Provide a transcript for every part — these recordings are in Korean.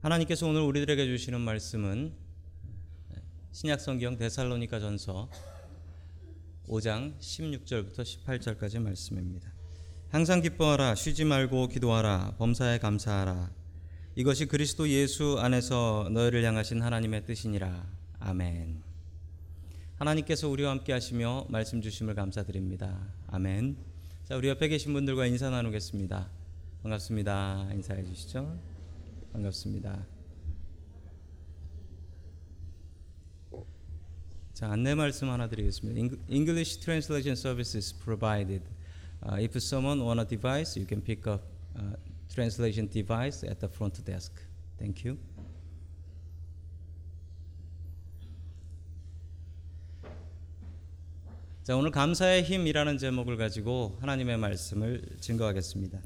하나님께서 오늘 우리들에게 주시는 말씀은 신약 성경 데살로니가 전서 5장 16절부터 18절까지 말씀입니다. 항상 기뻐하라 쉬지 말고 기도하라 범사에 감사하라 이것이 그리스도 예수 안에서 너희를 향하신 하나님의 뜻이니라 아멘. 하나님께서 우리와 함께 하시며 말씀 주심을 감사드립니다. 아멘. 자, 우리 옆에 계신 분들과 인사 나누겠습니다. 반갑습니다. 인사해 주시죠. 반갑습니다. 자, 안내 말씀 하나 드리겠습니다. Eng- English translation service is provided. Uh, if someone want a device, you can pick up uh, translation device at the front desk. Thank you. 자, 오늘 감사의 힘이라는 제목을 가지고 하나님의 말씀을 증거하겠습니다.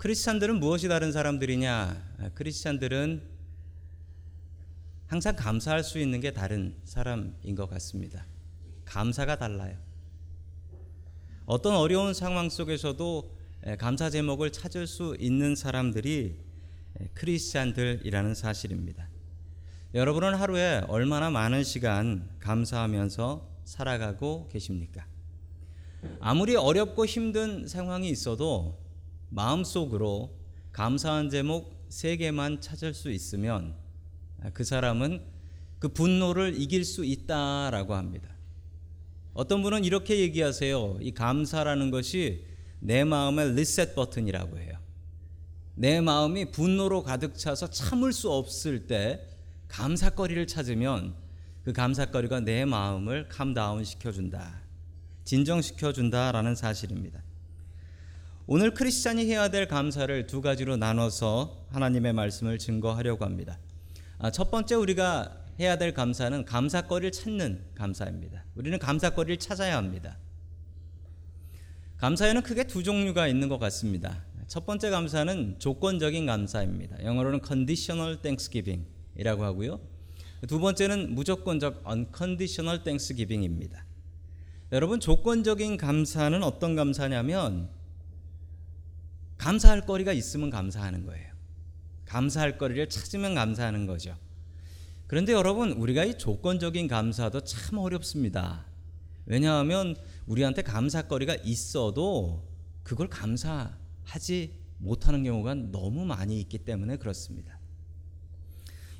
크리스찬들은 무엇이 다른 사람들이냐? 아, 크리스찬들은 항상 감사할 수 있는 게 다른 사람인 것 같습니다. 감사가 달라요. 어떤 어려운 상황 속에서도 에, 감사 제목을 찾을 수 있는 사람들이 에, 크리스찬들이라는 사실입니다. 여러분은 하루에 얼마나 많은 시간 감사하면서 살아가고 계십니까? 아무리 어렵고 힘든 상황이 있어도 마음속으로 감사한 제목 세 개만 찾을 수 있으면 그 사람은 그 분노를 이길 수 있다라고 합니다. 어떤 분은 이렇게 얘기하세요. 이 감사라는 것이 내 마음의 리셋 버튼이라고 해요. 내 마음이 분노로 가득 차서 참을 수 없을 때 감사거리를 찾으면 그 감사거리가 내 마음을 캄다운 시켜준다. 진정시켜준다라는 사실입니다. 오늘 크리스찬이 해야 될 감사를 두 가지로 나눠서 하나님의 말씀을 증거하려고 합니다. 아, 첫 번째 우리가 해야 될 감사는 감사거리를 찾는 감사입니다. 우리는 감사거리를 찾아야 합니다. 감사에는 크게 두 종류가 있는 것 같습니다. 첫 번째 감사는 조건적인 감사입니다. 영어로는 conditional thanksgiving이라고 하고요. 두 번째는 무조건적 unconditional thanksgiving입니다. 여러분 조건적인 감사는 어떤 감사냐면 감사할 거리가 있으면 감사하는 거예요. 감사할 거리를 찾으면 감사하는 거죠. 그런데 여러분 우리가 이 조건적인 감사도 참 어렵습니다. 왜냐하면 우리한테 감사거리가 있어도 그걸 감사하지 못하는 경우가 너무 많이 있기 때문에 그렇습니다.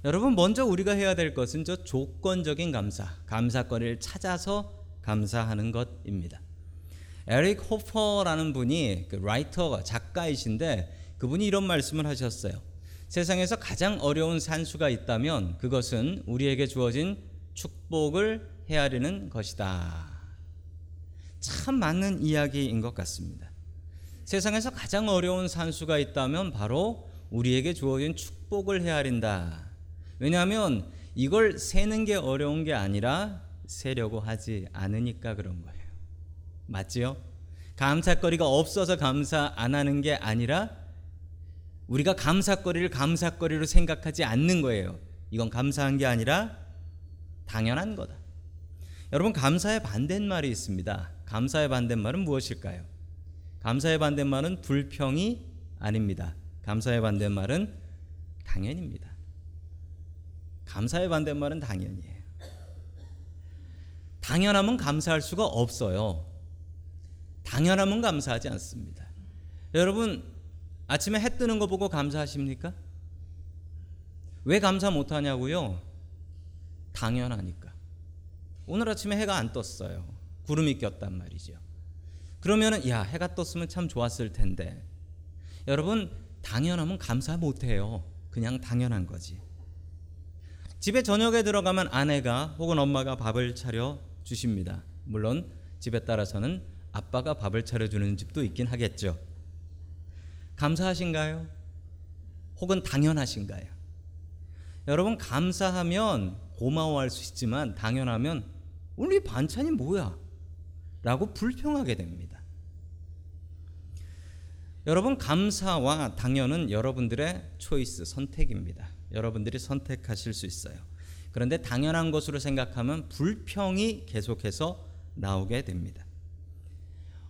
여러분 먼저 우리가 해야 될 것은 저 조건적인 감사, 감사거리를 찾아서 감사하는 것입니다. 에릭 호퍼라는 분이 그 라이터가 작가이신데 그분이 이런 말씀을 하셨어요. 세상에서 가장 어려운 산수가 있다면 그것은 우리에게 주어진 축복을 헤아리는 것이다. 참 맞는 이야기인 것 같습니다. 세상에서 가장 어려운 산수가 있다면 바로 우리에게 주어진 축복을 헤아린다. 왜냐하면 이걸 세는 게 어려운 게 아니라 세려고 하지 않으니까 그런 거예요. 맞지요? 감사거리가 없어서 감사 안 하는 게 아니라 우리가 감사거리를 감사거리로 생각하지 않는 거예요. 이건 감사한 게 아니라 당연한 거다. 여러분 감사의 반대말이 있습니다. 감사의 반대말은 무엇일까요? 감사의 반대말은 불평이 아닙니다. 감사의 반대말은 당연입니다. 감사의 반대말은 당연이에요. 당연하면 감사할 수가 없어요. 당연하면 감사하지 않습니다. 여러분 아침에 해 뜨는 거 보고 감사하십니까? 왜 감사 못 하냐고요? 당연하니까. 오늘 아침에 해가 안 떴어요. 구름이 꼈단 말이죠. 그러면은 야, 해가 떴으면 참 좋았을 텐데. 여러분 당연하면 감사 못 해요. 그냥 당연한 거지. 집에 저녁에 들어가면 아내가 혹은 엄마가 밥을 차려 주십니다. 물론 집에 따라서는 아빠가 밥을 차려 주는 집도 있긴 하겠죠. 감사하신가요? 혹은 당연하신가요? 여러분 감사하면 고마워할 수 있지만 당연하면 오늘 이 반찬이 뭐야? 라고 불평하게 됩니다. 여러분 감사와 당연은 여러분들의 초이스 선택입니다. 여러분들이 선택하실 수 있어요. 그런데 당연한 것으로 생각하면 불평이 계속해서 나오게 됩니다.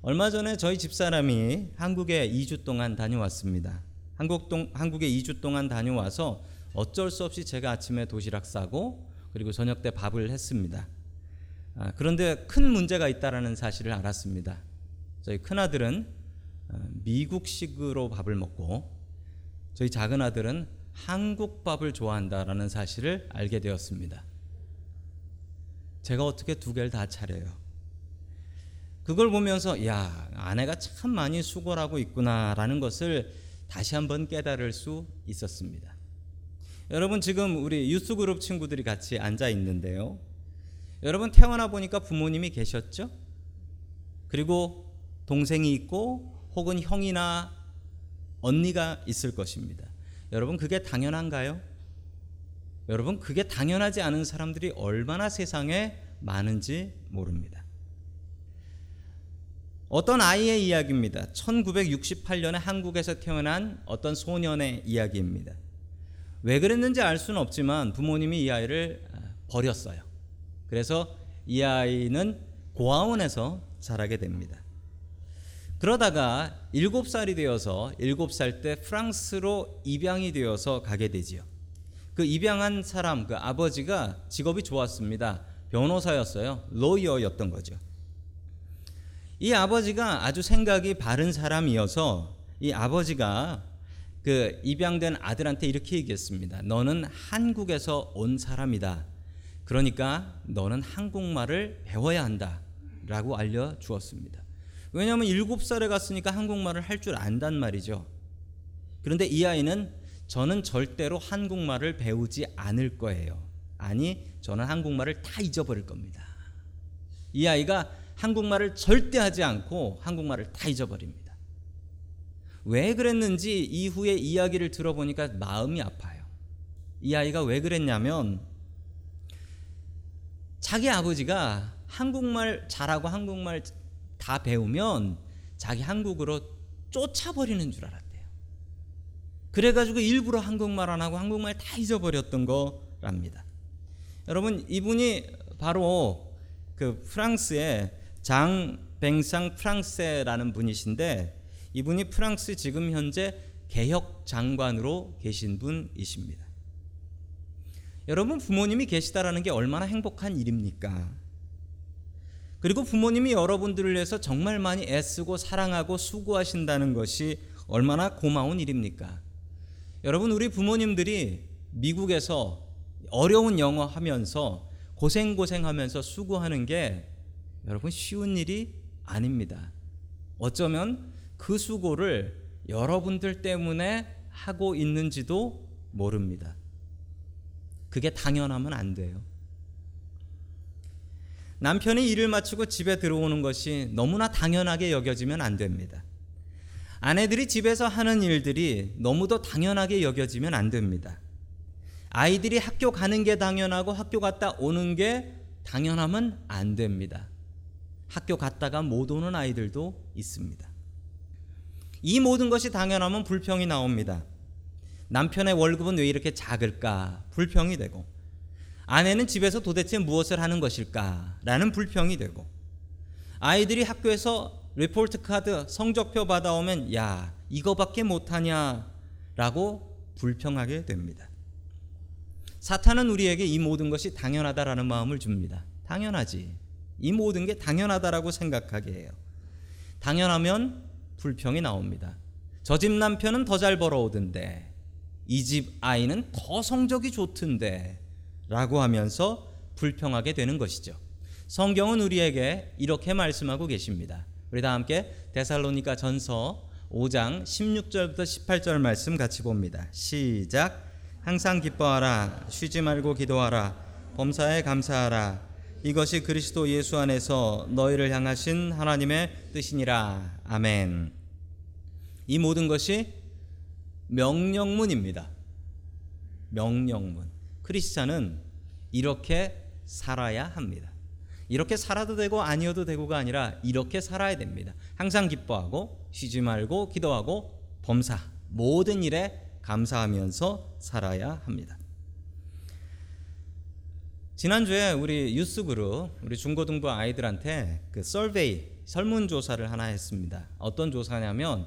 얼마 전에 저희 집사람이 한국에 2주 동안 다녀왔습니다. 한국 동, 한국에 2주 동안 다녀와서 어쩔 수 없이 제가 아침에 도시락 싸고 그리고 저녁 때 밥을 했습니다. 아, 그런데 큰 문제가 있다라는 사실을 알았습니다. 저희 큰 아들은 어, 미국식으로 밥을 먹고 저희 작은 아들은 한국 밥을 좋아한다라는 사실을 알게 되었습니다. 제가 어떻게 두 개를 다 차려요? 그걸 보면서 야 아내가 참 많이 수고를 하고 있구나라는 것을 다시 한번 깨달을 수 있었습니다. 여러분 지금 우리 유스 그룹 친구들이 같이 앉아 있는데요. 여러분 태어나 보니까 부모님이 계셨죠? 그리고 동생이 있고 혹은 형이나 언니가 있을 것입니다. 여러분 그게 당연한가요? 여러분 그게 당연하지 않은 사람들이 얼마나 세상에 많은지 모릅니다. 어떤 아이의 이야기입니다. 1968년에 한국에서 태어난 어떤 소년의 이야기입니다. 왜 그랬는지 알 수는 없지만 부모님이 이 아이를 버렸어요. 그래서 이 아이는 고아원에서 자라게 됩니다. 그러다가 7살이 되어서 7살 때 프랑스로 입양이 되어서 가게 되지요. 그 입양한 사람 그 아버지가 직업이 좋았습니다. 변호사였어요. 로이어였던 거죠. 이 아버지가 아주 생각이 바른 사람이어서 이 아버지가 그 입양된 아들한테 이렇게 얘기했습니다. 너는 한국에서 온 사람이다. 그러니까 너는 한국말을 배워야 한다. 라고 알려 주었습니다. 왜냐하면 일곱 살에 갔으니까 한국말을 할 줄 안단 말이죠. 그런데 이 아이는 저는 절대로 한국말을 배우지 않을 거예요. 아니, 저는 한국말을 다 잊어버릴 겁니다. 이 아이가 한국말을 절대 하지 않고 한국말을 다 잊어버립니다. 왜 그랬는지 이후에 이야기를 들어보니까 마음이 아파요. 이 아이가 왜 그랬냐면 자기 아버지가 한국말 잘하고 한국말 다 배우면 자기 한국으로 쫓아버리는 줄 알았대요. 그래가지고 일부러 한국말 안 하고 한국말 다 잊어버렸던 거랍니다. 여러분 이분이 바로 그 프랑스의 장 뱅상 프랑세라는 분이신데 이분이 프랑스 지금 현재 개혁 장관으로 계신 분이십니다. 여러분 부모님이 계시다라는 게 얼마나 행복한 일입니까? 그리고 부모님이 여러분들을 위해서 정말 많이 애쓰고 사랑하고 수고하신다는 것이 얼마나 고마운 일입니까? 여러분 우리 부모님들이 미국에서 어려운 영어 하면서 고생 고생하면서 수고하는 게 여러분 쉬운 일이 아닙니다. 어쩌면 그 수고를 여러분들 때문에 하고 있는지도 모릅니다. 그게 당연하면 안 돼요. 남편이 일을 마치고 집에 들어오는 것이 너무나 당연하게 여겨지면 안 됩니다. 아내들이 집에서 하는 일들이 너무도 당연하게 여겨지면 안 됩니다. 아이들이 학교 가는 게 당연하고 학교 갔다 오는 게 당연하면 안 됩니다. 학교 갔다가 못 오는 아이들도 있습니다. 이 모든 것이 당연하면 불평이 나옵니다. 남편의 월급은 왜 이렇게 작을까? 불평이 되고 아내는 집에서 도대체 무엇을 하는 것일까? 라는 불평이 되고 아이들이 학교에서 리포트 카드 성적표 받아오면 야 이거밖에 못하냐 라고 불평하게 됩니다. 사탄은 우리에게 이 모든 것이 당연하다라는 마음을 줍니다. 당연하지. 이 모든 게 당연하다라고 생각하게 해요. 당연하면 불평이 나옵니다. 저 집 남편은 더 잘 벌어오던데 이 집 아이는 더 성적이 좋던데 라고 하면서 불평하게 되는 것이죠. 성경은 우리에게 이렇게 말씀하고 계십니다. 우리 다 함께 데살로니가 전서 5장 16절부터 18절 말씀 같이 봅니다. 시작. 항상 기뻐하라. 쉬지 말고 기도하라. 범사에 감사하라. 이것이 그리스도 예수 안에서 너희를 향하신 하나님의 뜻이니라. 아멘. 이 모든 것이 명령문입니다. 명령문. 크리스찬은 이렇게 살아야 합니다. 이렇게 살아도 되고 아니어도 되고가 아니라 이렇게 살아야 됩니다. 항상 기뻐하고 쉬지 말고 기도하고 범사 모든 일에 감사하면서 살아야 합니다. 지난주에 우리 유스 그룹 우리 중고등부 아이들한테 그 설베이 설문 조사를 하나 했습니다. 어떤 조사냐면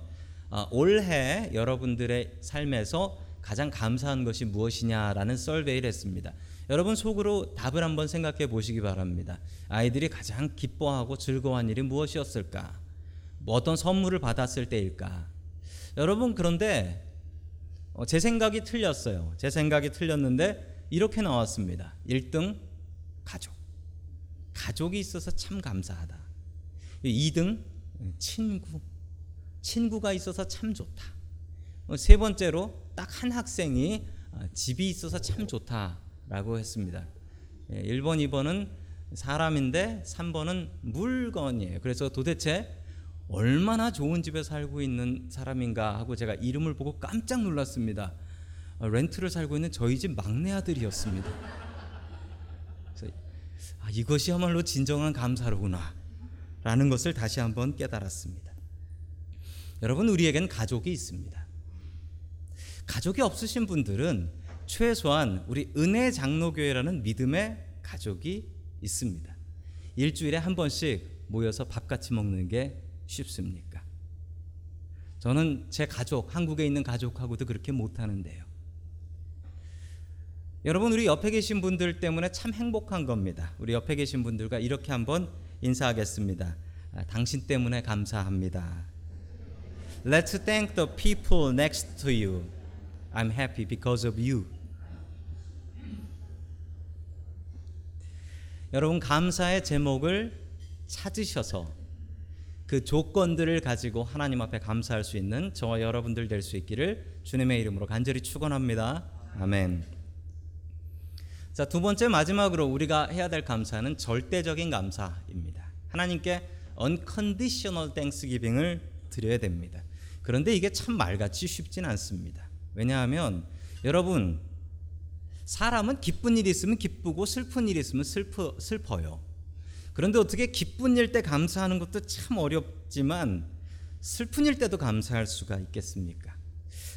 아, 올해 여러분들의 삶에서 가장 감사한 것이 무엇이냐라는 설베이를 했습니다. 여러분 속으로 답을 한번 생각해 보시기 바랍니다. 아이들이 가장 기뻐하고 즐거워한 일이 무엇이었을까? 뭐 어떤 선물을 받았을 때일까? 여러분 그런데 어, 제 생각이 틀렸어요. 제 생각이 틀렸는데 이렇게 나왔습니다. 1등 가족. 가족이 있어서 참 감사하다. 2등 친구. 친구가 있어서 참 좋다. 어, 세 번째로 딱 한 학생이 어, 집이 있어서 참 좋다라고 했습니다. 1번, 예, 2번은 사람인데 3번은 물건이에요. 그래서 도대체 얼마나 좋은 집에 살고 있는 사람인가 하고 제가 이름을 보고 깜짝 놀랐습니다. 어, 렌트를 살고 있는 저희 집 막내 아들이었습니다. 아, 이것이야말로 진정한 감사로구나 라는 것을 다시 한번 깨달았습니다. 여러분 우리에겐 가족이 있습니다. 가족이 없으신 분들은 최소한 우리 은혜 장로교회라는 믿음의 가족이 있습니다. 일주일에 한 번씩 모여서 밥 같이 먹는 게 쉽습니까? 저는 제 가족, 한국에 있는 가족하고도 그렇게 못하는데요. 여러분, 우리 옆에 계신 분들 때문에 참 행복한 겁니다. 우리 옆에 계신 분들과 이렇게 한번 인사하겠습니다. 아, 당신 때문에 감사합니다. Let's thank the people next to you. I'm happy because of you. 여러분 감사의 제목을 찾으셔서 그 조건들을 가지고 하나님 앞에 감사할 수 있는 저와 여러분들 될 수 있기를 주님의 이름으로 간절히 축원합니다. 아멘. 자, 두 번째 마지막으로 우리가 해야 될 감사는 절대적인 감사입니다. 하나님께 unconditional thanksgiving을 드려야 됩니다. 그런데 이게 참 말같이 쉽진 않습니다. 왜냐하면 여러분 사람은 기쁜 일이 있으면 기쁘고 슬픈 일이 있으면 슬퍼, 슬퍼요. 그런데 어떻게 기쁜 일 때 감사하는 것도 참 어렵지만 슬픈 일 때도 감사할 수가 있겠습니까?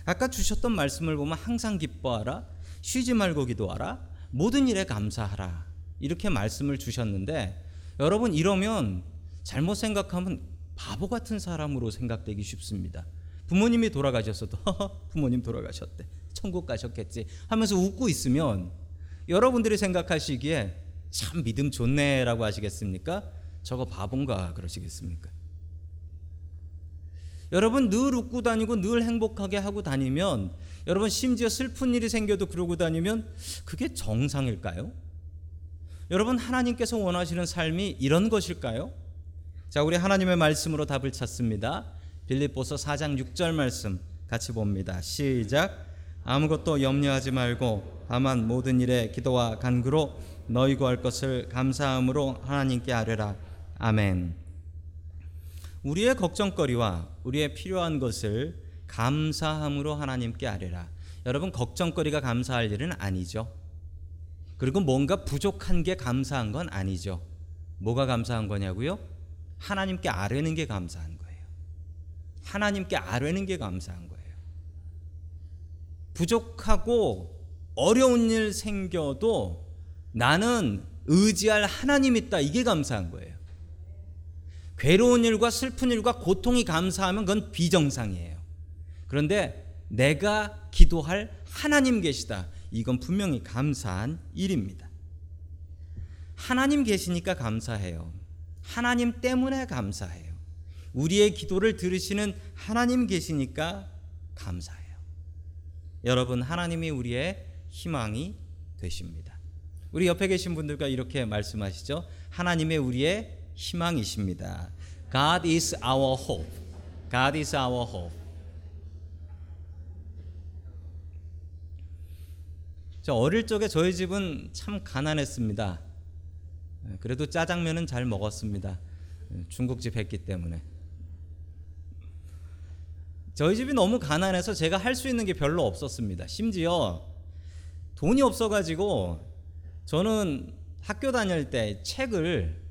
아까 주셨던 말씀을 보면 항상 기뻐하라, 쉬지 말고 기도하라, 모든 일에 감사하라. 이렇게 말씀을 주셨는데 여러분 이러면 잘못 생각하면 바보 같은 사람으로 생각되기 쉽습니다. 부모님이 돌아가셨어도 부모님 돌아가셨대. 천국 가셨겠지 하면서 웃고 있으면 여러분들이 생각하시기에 참 믿음 좋네라고 하시겠습니까? 저거 바본가 그러시겠습니까? 여러분 늘 웃고 다니고 늘 행복하게 하고 다니면 여러분 심지어 슬픈 일이 생겨도 그러고 다니면 그게 정상일까요? 여러분 하나님께서 원하시는 삶이 이런 것일까요? 자, 우리 하나님의 말씀으로 답을 찾습니다. 빌립보서 4장 6절 말씀 같이 봅니다. 시작. 아무것도 염려하지 말고 다만 모든 일에 기도와 간구로 너희 구할 것을 감사함으로 하나님께 아뢰라. 아멘. 우리의 걱정거리와 우리의 필요한 것을 감사함으로 하나님께 아뢰라. 여러분 걱정거리가 감사할 일은 아니죠. 그리고 뭔가 부족한 게 감사한 건 아니죠. 뭐가 감사한 거냐고요? 하나님께 아뢰는 게 감사한 거예요. 하나님께 아뢰는 게 감사한 거예요. 부족하고 어려운 일 생겨도 나는 의지할 하나님 있다. 이게 감사한 거예요. 괴로운 일과 슬픈 일과 고통이 감사하면 그건 비정상이에요. 그런데 내가 기도할 하나님 계시다. 이건 분명히 감사한 일입니다. 하나님 계시니까 감사해요. 하나님 때문에 감사해요. 우리의 기도를 들으시는 하나님 계시니까 감사해요. 여러분, 하나님이 우리의 희망이 되십니다. 우리 옆에 계신 분들과 이렇게 말씀하시죠. 하나님의 우리의 희망이십니다. God is our hope. God is our hope. 어릴 적에 저희 집은 참 가난했습니다. 그래도 짜장면은 잘 먹었습니다. 중국집 했기 때문에. 저희 집이 너무 가난해서 제가 할 수 있는 게 별로 없었습니다. 심지어 돈이 없어가지고 저는 학교 다닐 때 책을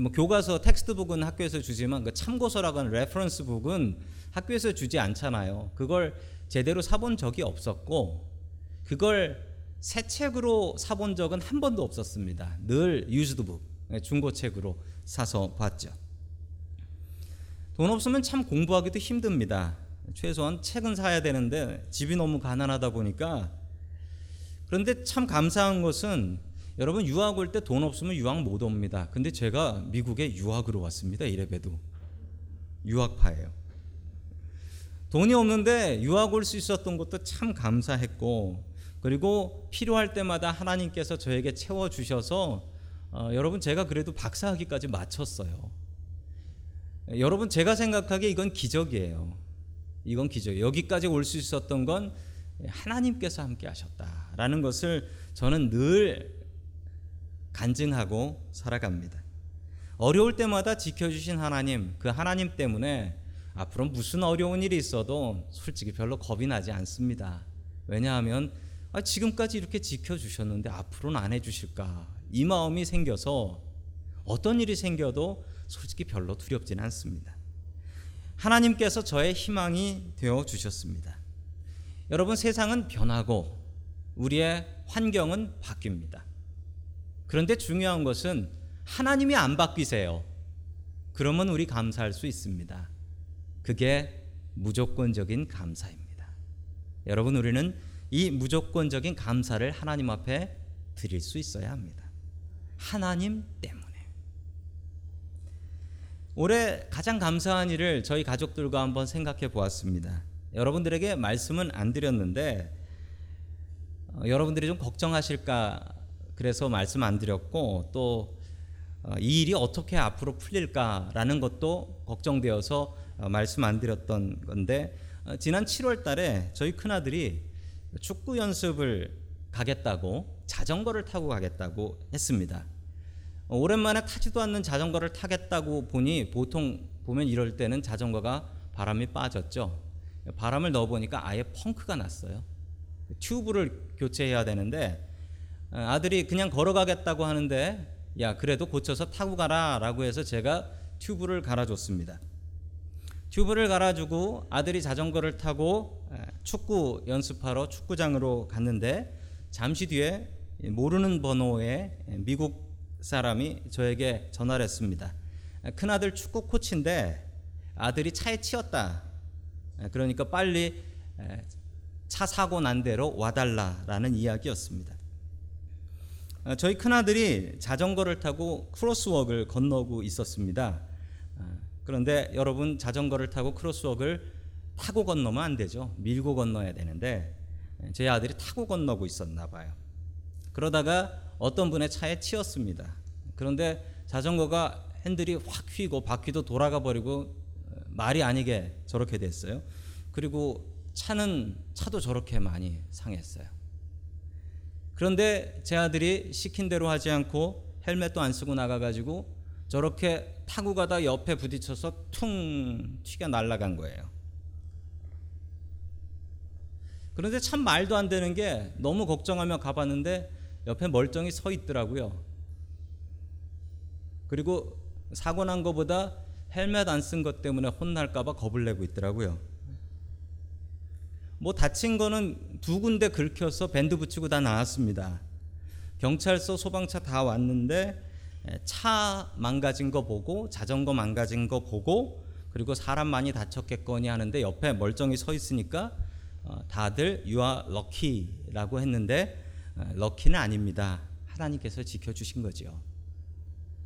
뭐 교과서 textbook은 학교에서 주지만 그 참고서라고 하는 reference book은 학교에서 주지 않잖아요. 그걸 제대로 사본 적이 없었고 그걸 새 책으로 사본 적은 한 번도 없었습니다. 늘 used book 중고 책으로 사서 봤죠. 돈 없으면 참 공부하기도 힘듭니다. 최소한 책은 사야 되는데 집이 너무 가난하다 보니까 그런데 참 감사한 것은 여러분 유학 올 때 돈 없으면 유학 못 옵니다. 근데 제가 미국에 유학으로 왔습니다. 이래봬도 유학파예요. 돈이 없는데 유학 올 수 있었던 것도 참 감사했고 그리고 필요할 때마다 하나님께서 저에게 채워 주셔서 어, 여러분 제가 그래도 박사학위까지 마쳤어요. 여러분 제가 생각하기에 이건 기적이에요. 이건 기적. 여기까지 올 수 있었던 건 하나님께서 함께 하셨다라는 것을 저는 늘 간증하고 살아갑니다. 어려울 때마다 지켜주신 하나님, 그 하나님 때문에 앞으로 무슨 어려운 일이 있어도 솔직히 별로 겁이 나지 않습니다. 왜냐하면 아, 지금까지 이렇게 지켜주셨는데 앞으로는 안 해주실까 이 마음이 생겨서 어떤 일이 생겨도 솔직히 별로 두렵지는 않습니다. 하나님께서 저의 희망이 되어 주셨습니다. 여러분 세상은 변하고 우리의 환경은 바뀝니다. 그런데 중요한 것은 하나님이 안 바뀌세요. 그러면 우리 감사할 수 있습니다. 그게 무조건적인 감사입니다. 여러분 우리는 이 무조건적인 감사를 하나님 앞에 드릴 수 있어야 합니다. 하나님 때문에. 올해 가장 감사한 일을 저희 가족들과 한번 생각해 보았습니다. 여러분들에게 말씀은 안 드렸는데 어, 여러분들이 좀 걱정하실까 그래서 말씀 안 드렸고 또이 어, 일이 어떻게 앞으로 풀릴까라는 것도 걱정되어서 어, 말씀 안 드렸던 건데 어, 지난 7월 달에 저희 큰아들이 축구 연습을 가겠다고 자전거를 타고 가겠다고 했습니다. 오랜만에 타지도 않는 자전거를 타겠다고 보니 보통 보면 이럴 때는 자전거가 바람이 빠졌죠. 바람을 넣어 보니까 아예 펑크가 났어요. 튜브를 교체해야 되는데 아들이 그냥 걸어가겠다고 하는데 야 그래도 고쳐서 타고 가라 라고 해서 제가 튜브를 갈아줬습니다. 튜브를 갈아주고 아들이 자전거를 타고 축구 연습하러 축구장으로 갔는데 잠시 뒤에 모르는 번호의 미국 사람이 저에게 전화를 했습니다. 큰 아들 축구 코치인데 아들이 차에 치였다. 그러니까 빨리 차 사고 난 대로 와달라라는 이야기였습니다. 저희 큰 아들이 자전거를 타고 크로스웍을 건너고 있었습니다. 그런데 여러분 자전거를 타고 크로스웍을 타고 건너면 안 되죠. 밀고 건너야 되는데 제 아들이 타고 건너고 있었나 봐요. 그러다가 어떤 분의 차에 치였습니다. 그런데 자전거가 핸들이 확 휘고 바퀴도 돌아가 버리고 말이 아니게 저렇게 됐어요. 그리고 차는 차도 저렇게 많이 상했어요. 그런데 제 아들이 시킨 대로 하지 않고 헬멧도 안 쓰고 나가가지고 저렇게 타고 가다 옆에 부딪혀서 퉁 튀겨 날아간 거예요. 그런데 참 말도 안 되는 게 너무 걱정하며 가봤는데 옆에 멀쩡히 서 있더라고요. 그리고 사고 난 것보다 헬멧 안 쓴 것 때문에 혼날까봐 겁을 내고 있더라고요. 뭐 다친 거는 두 군데 긁혀서 밴드 붙이고 다 나왔습니다. 경찰서 소방차 다 왔는데 차 망가진 거 보고 자전거 망가진 거 보고 그리고 사람 많이 다쳤겠거니 하는데 옆에 멀쩡히 서 있으니까 어, 다들 you are lucky라고 했는데 럭키는 어, 아닙니다. 하나님께서 지켜주신 거죠.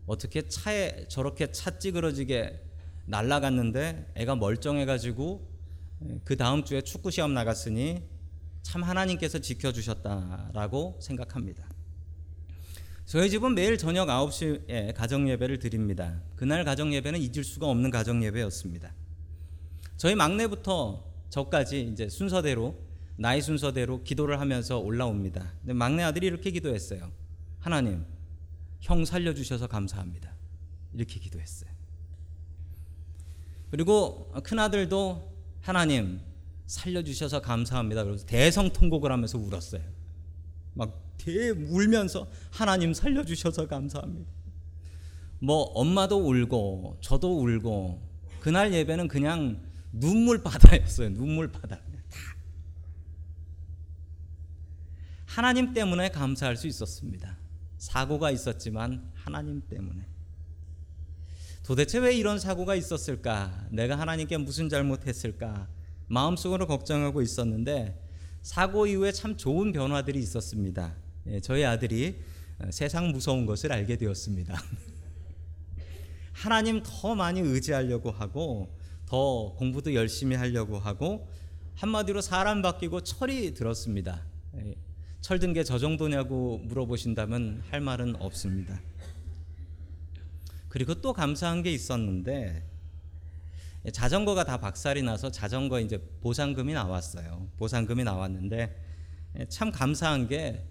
어떻게 차에 저렇게 차 찌그러지게 날라갔는데 애가 멀쩡해가지고 그 다음 주에 축구 시험 나갔으니 참 하나님께서 지켜주셨다라고 생각합니다. 저희 집은 매일 저녁 9시에 가정 예배를 드립니다. 그날 가정 예배는 잊을 수가 없는 가정 예배였습니다. 저희 막내부터 저까지 이제 순서대로 나이 순서대로 기도를 하면서 올라옵니다. 근데 막내 아들이 이렇게 기도했어요. 하나님, 형 살려 주셔서 감사합니다. 이렇게 기도했어요. 그리고 큰 아들도 하나님 살려 주셔서 감사합니다. 그래서 대성통곡을 하면서 울었어요. 막대 울면서 하나님 살려 주셔서 감사합니다. 뭐 엄마도 울고 저도 울고 그날 예배는 그냥 눈물 바다였어요. 눈물 바다. 하나님 때문에 감사할 수 있었습니다. 사고가 있었지만 하나님 때문에. 도대체 왜 이런 사고가 있었을까? 내가 하나님께 무슨 잘못했을까? 마음속으로 걱정하고 있었는데 사고 이후에 참 좋은 변화들이 있었습니다. 예, 저희 아들이 어, 세상 무서운 것을 알게 되었습니다. 하나님 더 많이 의지하려고 하고 더 공부도 열심히 하려고 하고 한마디로 사람 바뀌고 철이 들었습니다. 예, 철든 게 저 정도냐고 물어보신다면 할 말은 없습니다. 그리고 또 감사한 게 있었는데 예, 자전거가 다 박살이 나서 자전거 이제 보상금이 나왔어요. 보상금이 나왔는데 예, 참 감사한 게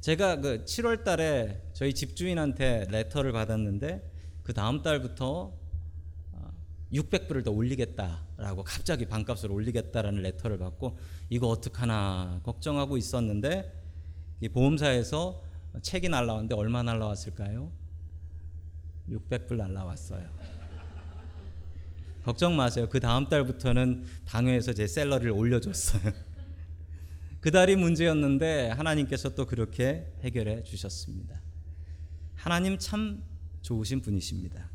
제가 그 7월 달에 저희 집주인한테 레터를 받았는데 그 다음 달부터 600불을 더 올리겠다라고 갑자기 반값을 올리겠다라는 레터를 받고 이거 어떡하나 걱정하고 있었는데 이 보험사에서 책이 날라왔는데 얼마 날라왔을까요? 600불 날라왔어요. 걱정 마세요. 그 다음 달부터는 당회에서 제 셀러리를 올려줬어요. 그 달이 문제였는데 하나님께서 또 그렇게 해결해 주셨습니다. 하나님 참 좋으신 분이십니다.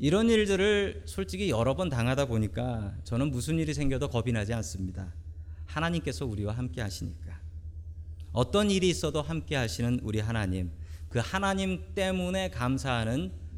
이런 일들을 솔직히 여러 번 당하다 보니까 저는 무슨 일이 생겨도 겁이 나지 않습니다. 하나님께서 우리와 함께 하시니까. 어떤 일이 있어도 함께 하시는 우리 하나님, 그 하나님 때문에 감사하는